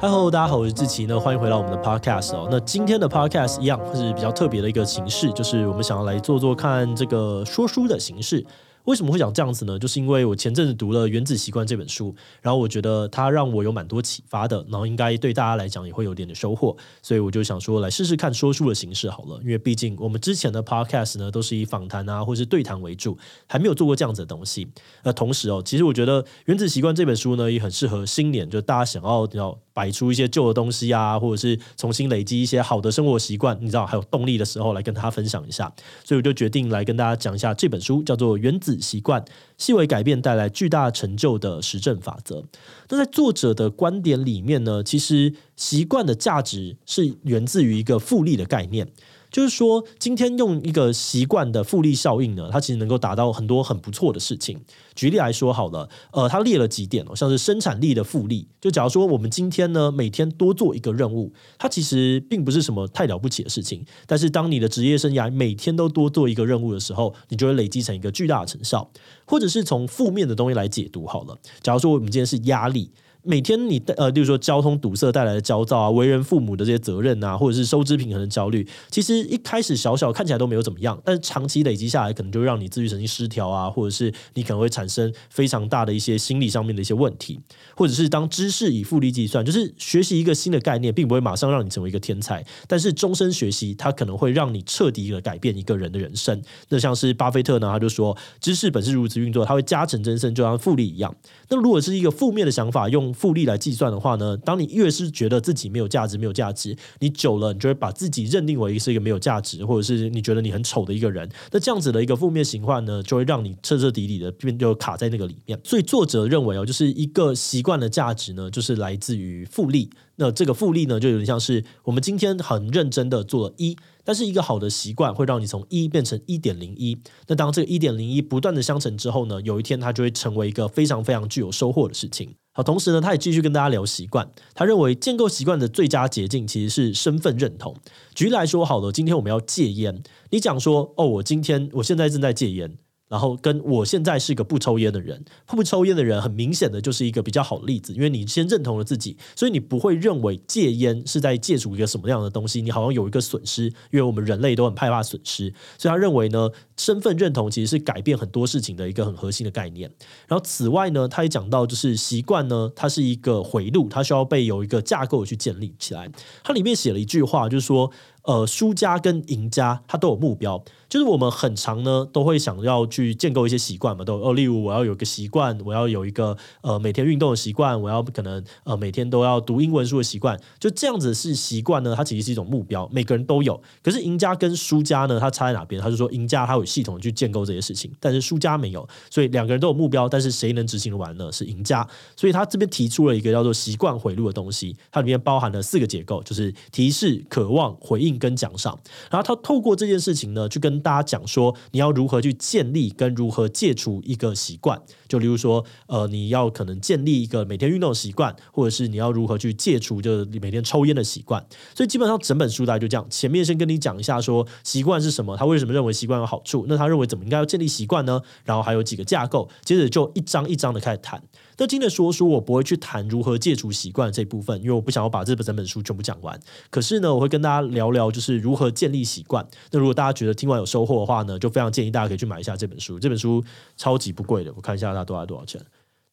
Hello，大家好，我是志奇呢欢迎回到我们的 Podcast 哦。那今天的 Podcast 一样是比较特别的一个形式，就是我们想要来做做看这个说书的形式。为什么会讲这样子呢？就是因为我前阵子读了《原子习惯》这本书，然后我觉得它让我有蛮多启发的，然后应该对大家来讲也会有点点收获，所以我就想说来试试看说书的形式好了。因为毕竟我们之前的 Podcast 呢都是以访谈啊或是对谈为主，还没有做过这样子的东西。那同时哦，其实我觉得《原子习惯》这本书呢也很适合新年，就大家想要要摆出一些旧的东西啊，或者是重新累积一些好的生活习惯，你知道还有动力的时候来跟大家分享一下。所以我就决定来跟大家讲一下这本书，叫做《原子习惯》。细微改变带来巨大成就的实证法则。那在作者的观点里面呢，其实习惯的价值是源自于一个复利的概念。就是说，今天用一个习惯的复利效应呢，它其实能够达到很多很不错的事情。举例来说好了，呃，它列了几点哦，像是生产力的复利。就假如说我们今天呢，每天多做一个任务，它其实并不是什么太了不起的事情。但是当你的职业生涯每天都多做一个任务的时候，你就会累积成一个巨大的成效。或者是从负面的东西来解读好了，假如说我们今天是压力。每天你呃，例如说交通堵塞带来的焦躁啊，为人父母的这些责任啊，或者是收支平衡的焦虑，其实一开始小小看起来都没有怎么样，但是长期累积下来，可能就让你自律神经失调啊，或者是你可能会产生非常大的一些心理上面的一些问题，或者是当知识以复利计算，就是学习一个新的概念，并不会马上让你成为一个天才，但是终身学习，它可能会让你彻底的改变一个人的人生。那像是巴菲特呢，他就说，知识本是如此运作，它会加成增生，就像复利一样。那如果是一个负面的想法，用复利来计算的话呢，当你越是觉得自己没有价值、没有价值，你久了，你就会把自己认定为是一个没有价值，或者是你觉得你很丑的一个人。那这样子的一个负面循环呢，就会让你彻彻底底的变就卡在那个里面。所以作者认为哦，就是一个习惯的价值呢，就是来自于复利。那这个复利呢，就有点像是我们今天很认真的做了一，但是一个好的习惯会让你从一变成一点零一。那当这个一点零一不断的相乘之后呢，有一天它就会成为一个非常非常具有收获的事情。啊，同时呢，他也继续跟大家聊习惯。他认为建构习惯的最佳捷径其实是身份认同。举例来说，好了，今天我们要戒烟，你讲说，哦，我今天我现在正在戒烟。然后跟我现在是个不抽烟的人，不抽烟的人很明显的就是一个比较好的例子，因为你先认同了自己，所以你不会认为戒烟是在戒除一个什么样的东西，你好像有一个损失，因为我们人类都很害怕损失，所以他认为呢，身份认同其实是改变很多事情的一个很核心的概念。然后此外呢，他也讲到就是习惯呢，它是一个回路，它需要被有一个架构去建立起来。它里面写了一句话，就是说。呃，输家跟赢家他都有目标，就是我们很常呢都会想要去建构一些习惯嘛，都哦，例如我要有个习惯，我要有一个呃每天运动的习惯，我要可能呃每天都要读英文书的习惯，就这样子是习惯呢，它其实是一种目标，每个人都有。可是赢家跟输家呢，他差在哪边？他就说赢家他有系统去建构这些事情，但是输家没有，所以两个人都有目标，但是谁能执行完呢？是赢家。所以他这边提出了一个叫做习惯回路的东西，它里面包含了四个结构，就是提示、渴望、回应。跟奖赏，然后他透过这件事情呢，去跟大家讲说，你要如何去建立跟如何戒除一个习惯。就例如说，呃，你要可能建立一个每天运动的习惯，或者是你要如何去戒除就是每天抽烟的习惯。所以基本上整本书大概就这样，前面先跟你讲一下说习惯是什么，他为什么认为习惯有好处，那他认为怎么应该要建立习惯呢？然后还有几个架构，接着就一章一章的开始谈。那今天的说书，我不会去谈如何戒除习惯这部分，因为我不想要把这本整本书全部讲完。可是呢，我会跟大家聊聊，就是如何建立习惯。那如果大家觉得听完有收获的话呢，就非常建议大家可以去买一下这本书。这本书超级不贵的，我看一下它多少多少钱。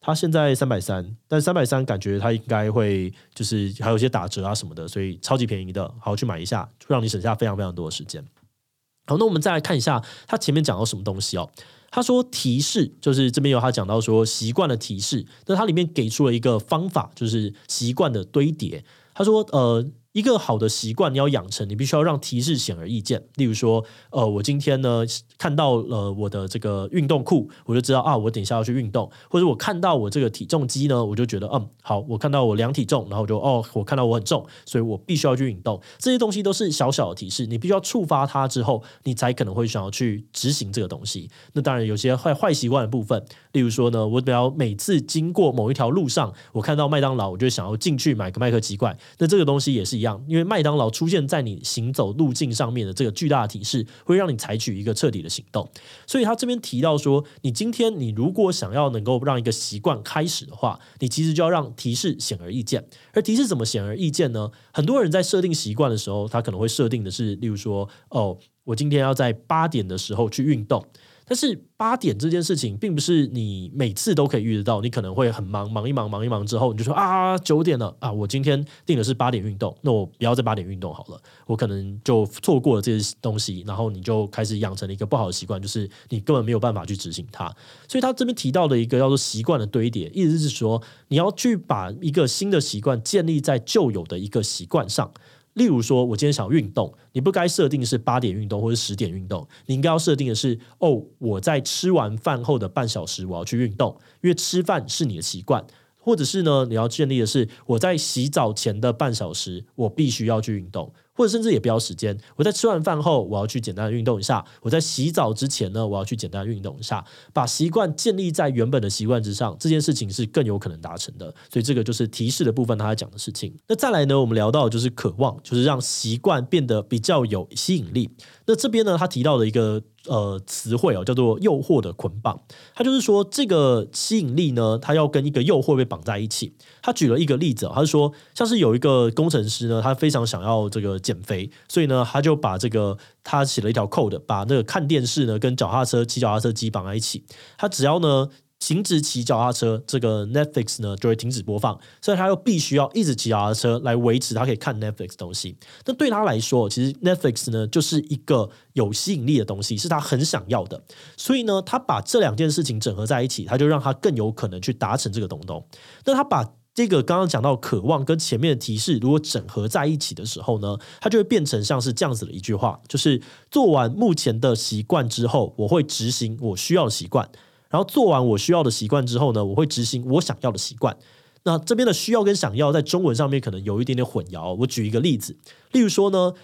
它现在三百三，但三百三感觉它应该会就是还有一些打折啊什么的，所以超级便宜的，好去买一下，让你省下非常非常多的时间。好，那我们再来看一下它前面讲到什么东西哦。他说提示，就是这边有他讲到说习惯的提示，那它里面给出了一个方法，就是习惯的堆叠。他说，呃。一个好的习惯你要养成，你必须要让提示显而易见。例如说，呃，我今天呢看到了我的这个运动裤，我就知道啊，我等一下要去运动。或者我看到我这个体重机呢，我就觉得嗯好，我看到我量体重，然后我就哦，我看到我很重，所以我必须要去运动。这些东西都是小小的提示，你必须要触发它之后，你才可能会想要去执行这个东西。那当然有些坏坏习惯的部分，例如说呢，我只要每次经过某一条路上，我看到麦当劳，我就想要进去买个麦克鸡块。那这个东西也是一样。样，因为麦当劳出现在你行走路径上面的这个巨大的提示，会让你采取一个彻底的行动。所以他这边提到说，你今天你如果想要能够让一个习惯开始的话，你其实就要让提示显而易见。而提示怎么显而易见呢？很多人在设定习惯的时候，他可能会设定的是，例如说，哦，我今天要在八点的时候去运动。但是八点这件事情并不是你每次都可以遇得到，你可能会很忙，忙一忙，忙一忙之后，你就说啊，九点了啊，我今天定的是八点运动，那我不要在八点运动好了，我可能就错过了这些东西，然后你就开始养成了一个不好的习惯，就是你根本没有办法去执行它。所以他这边提到的一个叫做习惯的堆叠，意思是说你要去把一个新的习惯建立在旧有的一个习惯上。例如说，我今天想运动，你不该设定是八点运动或者十点运动，你应该要设定的是，哦，我在吃完饭后的半小时我要去运动，因为吃饭是你的习惯。或者是呢，你要建立的是我在洗澡前的半小时，我必须要去运动，或者甚至也不要时间。我在吃完饭后，我要去简单的运动一下；我在洗澡之前呢，我要去简单的运动一下。把习惯建立在原本的习惯之上，这件事情是更有可能达成的。所以这个就是提示的部分，他在讲的事情。那再来呢，我们聊到的就是渴望，就是让习惯变得比较有吸引力。那这边呢，他提到的一个。呃，词汇哦，叫做诱惑的捆绑。他就是说，这个吸引力呢，它要跟一个诱惑被绑在一起。他举了一个例子，他是说，像是有一个工程师呢，他非常想要这个减肥，所以呢，他就把这个他写了一条 code，把那个看电视呢跟脚踏车骑脚踏车机绑在一起。他只要呢。停止骑脚踏车，这个 Netflix 呢就会停止播放，所以他又必须要一直骑脚踏车来维持他可以看 Netflix 东西。那对他来说，其实 Netflix 呢就是一个有吸引力的东西，是他很想要的。所以呢，他把这两件事情整合在一起，他就让他更有可能去达成这个东东。那他把这个刚刚讲到渴望跟前面的提示如果整合在一起的时候呢，它就会变成像是这样子的一句话，就是做完目前的习惯之后，我会执行我需要的习惯。然后做完我需要的习惯之后呢，我会执行我想要的习惯。那这边的需要跟想要在中文上面可能有一点点混淆。我举一个例子，例如说呢，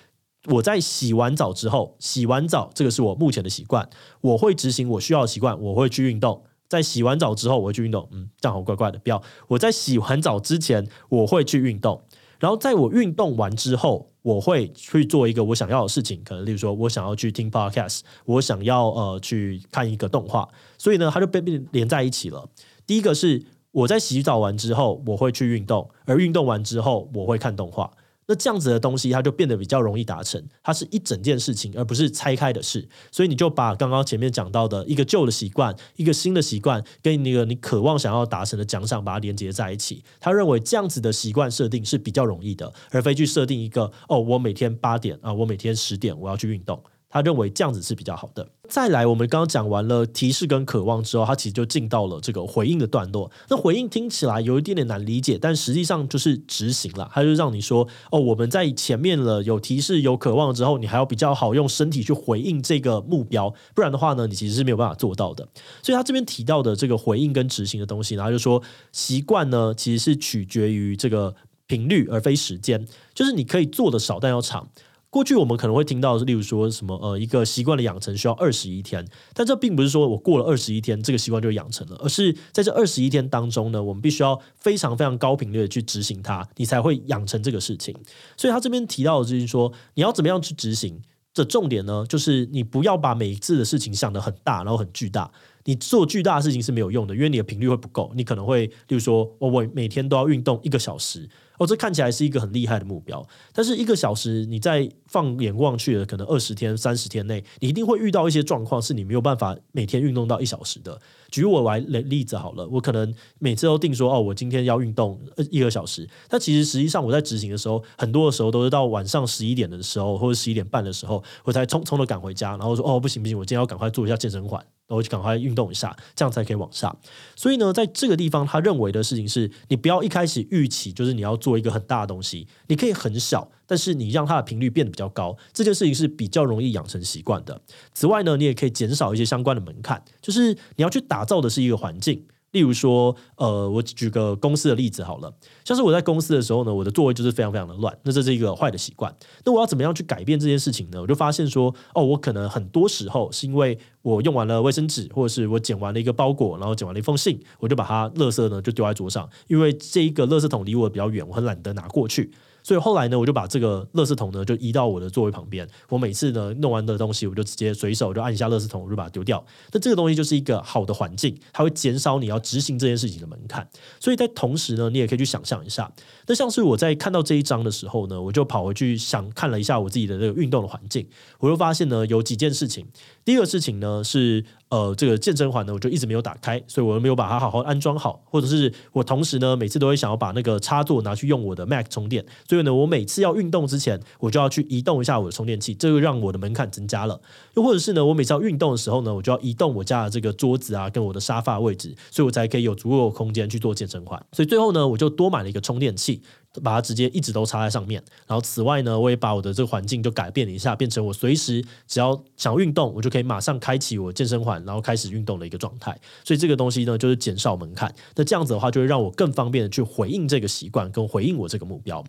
我在洗完澡之后，洗完澡这个是我目前的习惯，我会执行我需要的习惯，我会去运动。在洗完澡之后，我会去运动。嗯，这样好怪怪的，不要。我在洗完澡之前，我会去运动。然后在我运动完之后，我会去做一个我想要的事情，可能例如说我想要去听 podcast，我想要呃去看一个动画，所以呢，它就被连在一起了。第一个是我在洗澡完之后，我会去运动，而运动完之后，我会看动画。那这样子的东西，它就变得比较容易达成。它是一整件事情，而不是拆开的事。所以你就把刚刚前面讲到的一个旧的习惯，一个新的习惯，跟那个你渴望想要达成的奖赏，把它连接在一起。他认为这样子的习惯设定是比较容易的，而非去设定一个哦，我每天八点啊，我每天十点我要去运动。他认为这样子是比较好的。再来，我们刚刚讲完了提示跟渴望之后，他其实就进到了这个回应的段落。那回应听起来有一点点难理解，但实际上就是执行了。他就让你说：“哦，我们在前面了有提示有渴望之后，你还要比较好用身体去回应这个目标，不然的话呢，你其实是没有办法做到的。”所以他这边提到的这个回应跟执行的东西，然后就说习惯呢，其实是取决于这个频率而非时间，就是你可以做的少，但要长。过去我们可能会听到，例如说什么呃，一个习惯的养成需要二十一天，但这并不是说我过了二十一天这个习惯就养成了，而是在这二十一天当中呢，我们必须要非常非常高频率的去执行它，你才会养成这个事情。所以他这边提到的就是说，你要怎么样去执行？这重点呢，就是你不要把每一次的事情想得很大，然后很巨大。你做巨大的事情是没有用的，因为你的频率会不够。你可能会，例如说，我我每天都要运动一个小时。哦，这看起来是一个很厉害的目标，但是一个小时，你在放眼望去的，可能二十天、三十天内，你一定会遇到一些状况，是你没有办法每天运动到一小时的。举我来例子好了，我可能每次都定说，哦，我今天要运动一个小时，但其实实际上我在执行的时候，很多的时候都是到晚上十一点的时候，或者十一点半的时候，我才匆匆的赶回家，然后说，哦，不行不行，我今天要赶快做一下健身环。我就赶快运动一下，这样才可以往下。所以呢，在这个地方，他认为的事情是你不要一开始预期就是你要做一个很大的东西，你可以很小，但是你让它的频率变得比较高，这件事情是比较容易养成习惯的。此外呢，你也可以减少一些相关的门槛，就是你要去打造的是一个环境。例如说，呃，我举个公司的例子好了，像是我在公司的时候呢，我的座位就是非常非常的乱，那这是一个坏的习惯。那我要怎么样去改变这件事情呢？我就发现说，哦，我可能很多时候是因为我用完了卫生纸，或者是我捡完了一个包裹，然后捡完了一封信，我就把它垃圾呢就丢在桌上，因为这一个垃圾桶离我比较远，我很懒得拿过去。所以后来呢，我就把这个垃圾桶呢就移到我的座位旁边。我每次呢弄完的东西，我就直接随手就按一下垃圾桶，我就把它丢掉。那这个东西就是一个好的环境，它会减少你要执行这件事情的门槛。所以在同时呢，你也可以去想象一下，那像是我在看到这一章的时候呢，我就跑回去想看了一下我自己的这个运动的环境，我就发现呢有几件事情。第一个事情呢是。呃，这个健身环呢，我就一直没有打开，所以我没有把它好好安装好，或者是我同时呢，每次都会想要把那个插座拿去用我的 Mac 充电，所以呢，我每次要运动之前，我就要去移动一下我的充电器，这就让我的门槛增加了。又或者是呢，我每次要运动的时候呢，我就要移动我家的这个桌子啊，跟我的沙发位置，所以我才可以有足够的空间去做健身环。所以最后呢，我就多买了一个充电器。把它直接一直都插在上面，然后此外呢，我也把我的这个环境就改变了一下，变成我随时只要想运动，我就可以马上开启我健身环，然后开始运动的一个状态。所以这个东西呢，就是减少门槛。那这样子的话，就会让我更方便的去回应这个习惯，跟回应我这个目标。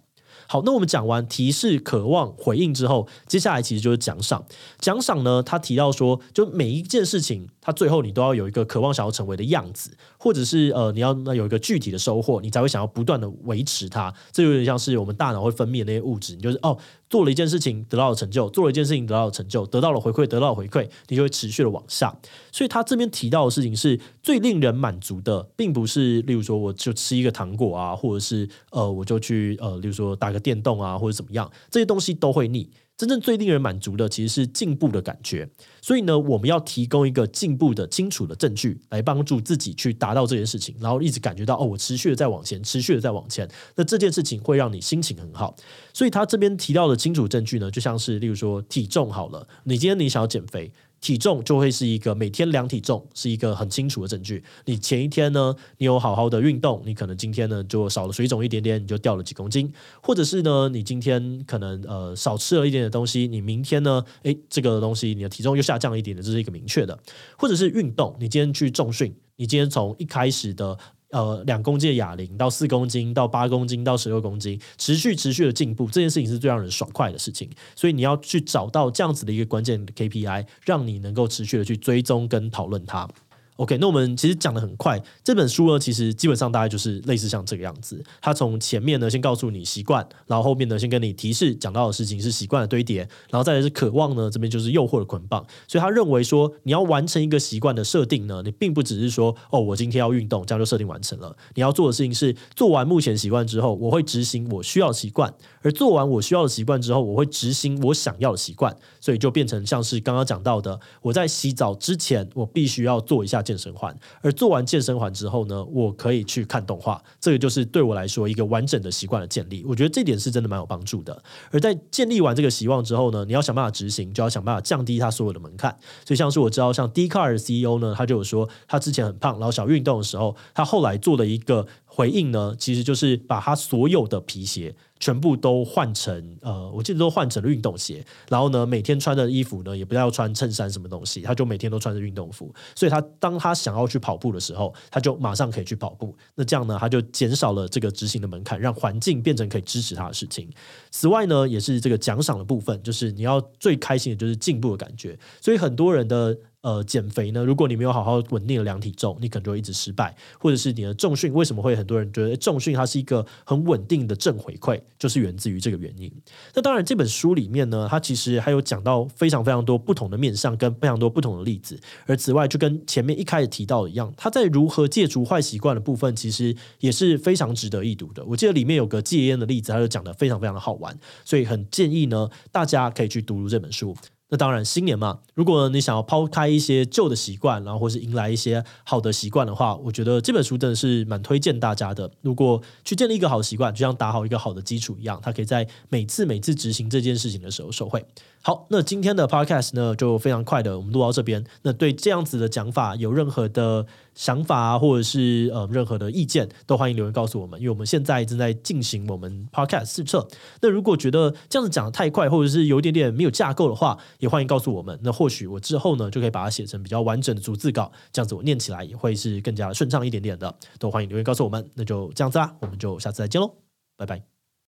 好，那我们讲完提示、渴望、回应之后，接下来其实就是奖赏。奖赏呢，他提到说，就每一件事情，它最后你都要有一个渴望想要成为的样子，或者是呃，你要那有一个具体的收获，你才会想要不断的维持它。这有点像是我们大脑会分泌的那些物质，你就是哦。做了一件事情得到了成就，做了一件事情得到了成就，得到了回馈，得到了回馈，你就会持续的往下。所以他这边提到的事情是最令人满足的，并不是例如说我就吃一个糖果啊，或者是呃我就去呃例如说打个电动啊，或者怎么样，这些东西都会腻。真正最令人满足的其实是进步的感觉，所以呢，我们要提供一个进步的清楚的证据，来帮助自己去达到这件事情，然后一直感觉到哦，我持续的在往前，持续的在往前，那这件事情会让你心情很好。所以他这边提到的清楚证据呢，就像是例如说体重好了，你今天你想要减肥。体重就会是一个每天量体重是一个很清楚的证据。你前一天呢，你有好好的运动，你可能今天呢就少了水肿一点点，你就掉了几公斤。或者是呢，你今天可能呃少吃了一点点东西，你明天呢，诶，这个东西你的体重又下降一点点，这是一个明确的。或者是运动，你今天去重训，你今天从一开始的。呃，两公斤的哑铃到四公斤，到八公斤，到十六公斤，持续持续的进步，这件事情是最让人爽快的事情。所以你要去找到这样子的一个关键 KPI，让你能够持续的去追踪跟讨论它。OK，那我们其实讲得很快。这本书呢，其实基本上大概就是类似像这个样子。它从前面呢，先告诉你习惯，然后后面呢，先跟你提示讲到的事情是习惯的堆叠，然后再来是渴望呢，这边就是诱惑的捆绑。所以他认为说，你要完成一个习惯的设定呢，你并不只是说，哦，我今天要运动，这样就设定完成了。你要做的事情是，做完目前习惯之后，我会执行我需要的习惯，而做完我需要的习惯之后，我会执行我想要的习惯。所以就变成像是刚刚讲到的，我在洗澡之前，我必须要做一下。健身环，而做完健身环之后呢，我可以去看动画，这个就是对我来说一个完整的习惯的建立。我觉得这点是真的蛮有帮助的。而在建立完这个习惯之后呢，你要想办法执行，就要想办法降低它所有的门槛。所以像是我知道，像 d c a r 的 CEO 呢，他就有说，他之前很胖，然后想运动的时候，他后来做了一个回应呢，其实就是把他所有的皮鞋。全部都换成呃，我记得都换成了运动鞋，然后呢，每天穿的衣服呢，也不要穿衬衫什么东西，他就每天都穿着运动服，所以他当他想要去跑步的时候，他就马上可以去跑步。那这样呢，他就减少了这个执行的门槛，让环境变成可以支持他的事情。此外呢，也是这个奖赏的部分，就是你要最开心的就是进步的感觉，所以很多人的。呃，减肥呢，如果你没有好好稳定的量体重，你可能就会一直失败。或者是你的重训，为什么会很多人觉得重训它是一个很稳定的正回馈，就是源自于这个原因。那当然，这本书里面呢，它其实还有讲到非常非常多不同的面向，跟非常多不同的例子。而此外，就跟前面一开始提到的一样，它在如何戒除坏习惯的部分，其实也是非常值得一读的。我记得里面有个戒烟的例子，它就讲得非常非常的好玩，所以很建议呢，大家可以去读读这本书。那当然，新年嘛，如果你想要抛开一些旧的习惯，然后或是迎来一些好的习惯的话，我觉得这本书真的是蛮推荐大家的。如果去建立一个好习惯，就像打好一个好的基础一样，它可以在每次每次执行这件事情的时候受惠。好，那今天的 podcast 呢，就非常快的，我们录到这边。那对这样子的讲法有任何的想法啊，或者是呃任何的意见，都欢迎留言告诉我们。因为我们现在正在进行我们 podcast 试测。那如果觉得这样子讲得太快，或者是有一点点没有架构的话，也欢迎告诉我们。那或许我之后呢，就可以把它写成比较完整的逐字稿，这样子我念起来也会是更加顺畅一点点的。都欢迎留言告诉我们。那就这样子啦，我们就下次再见喽，拜拜。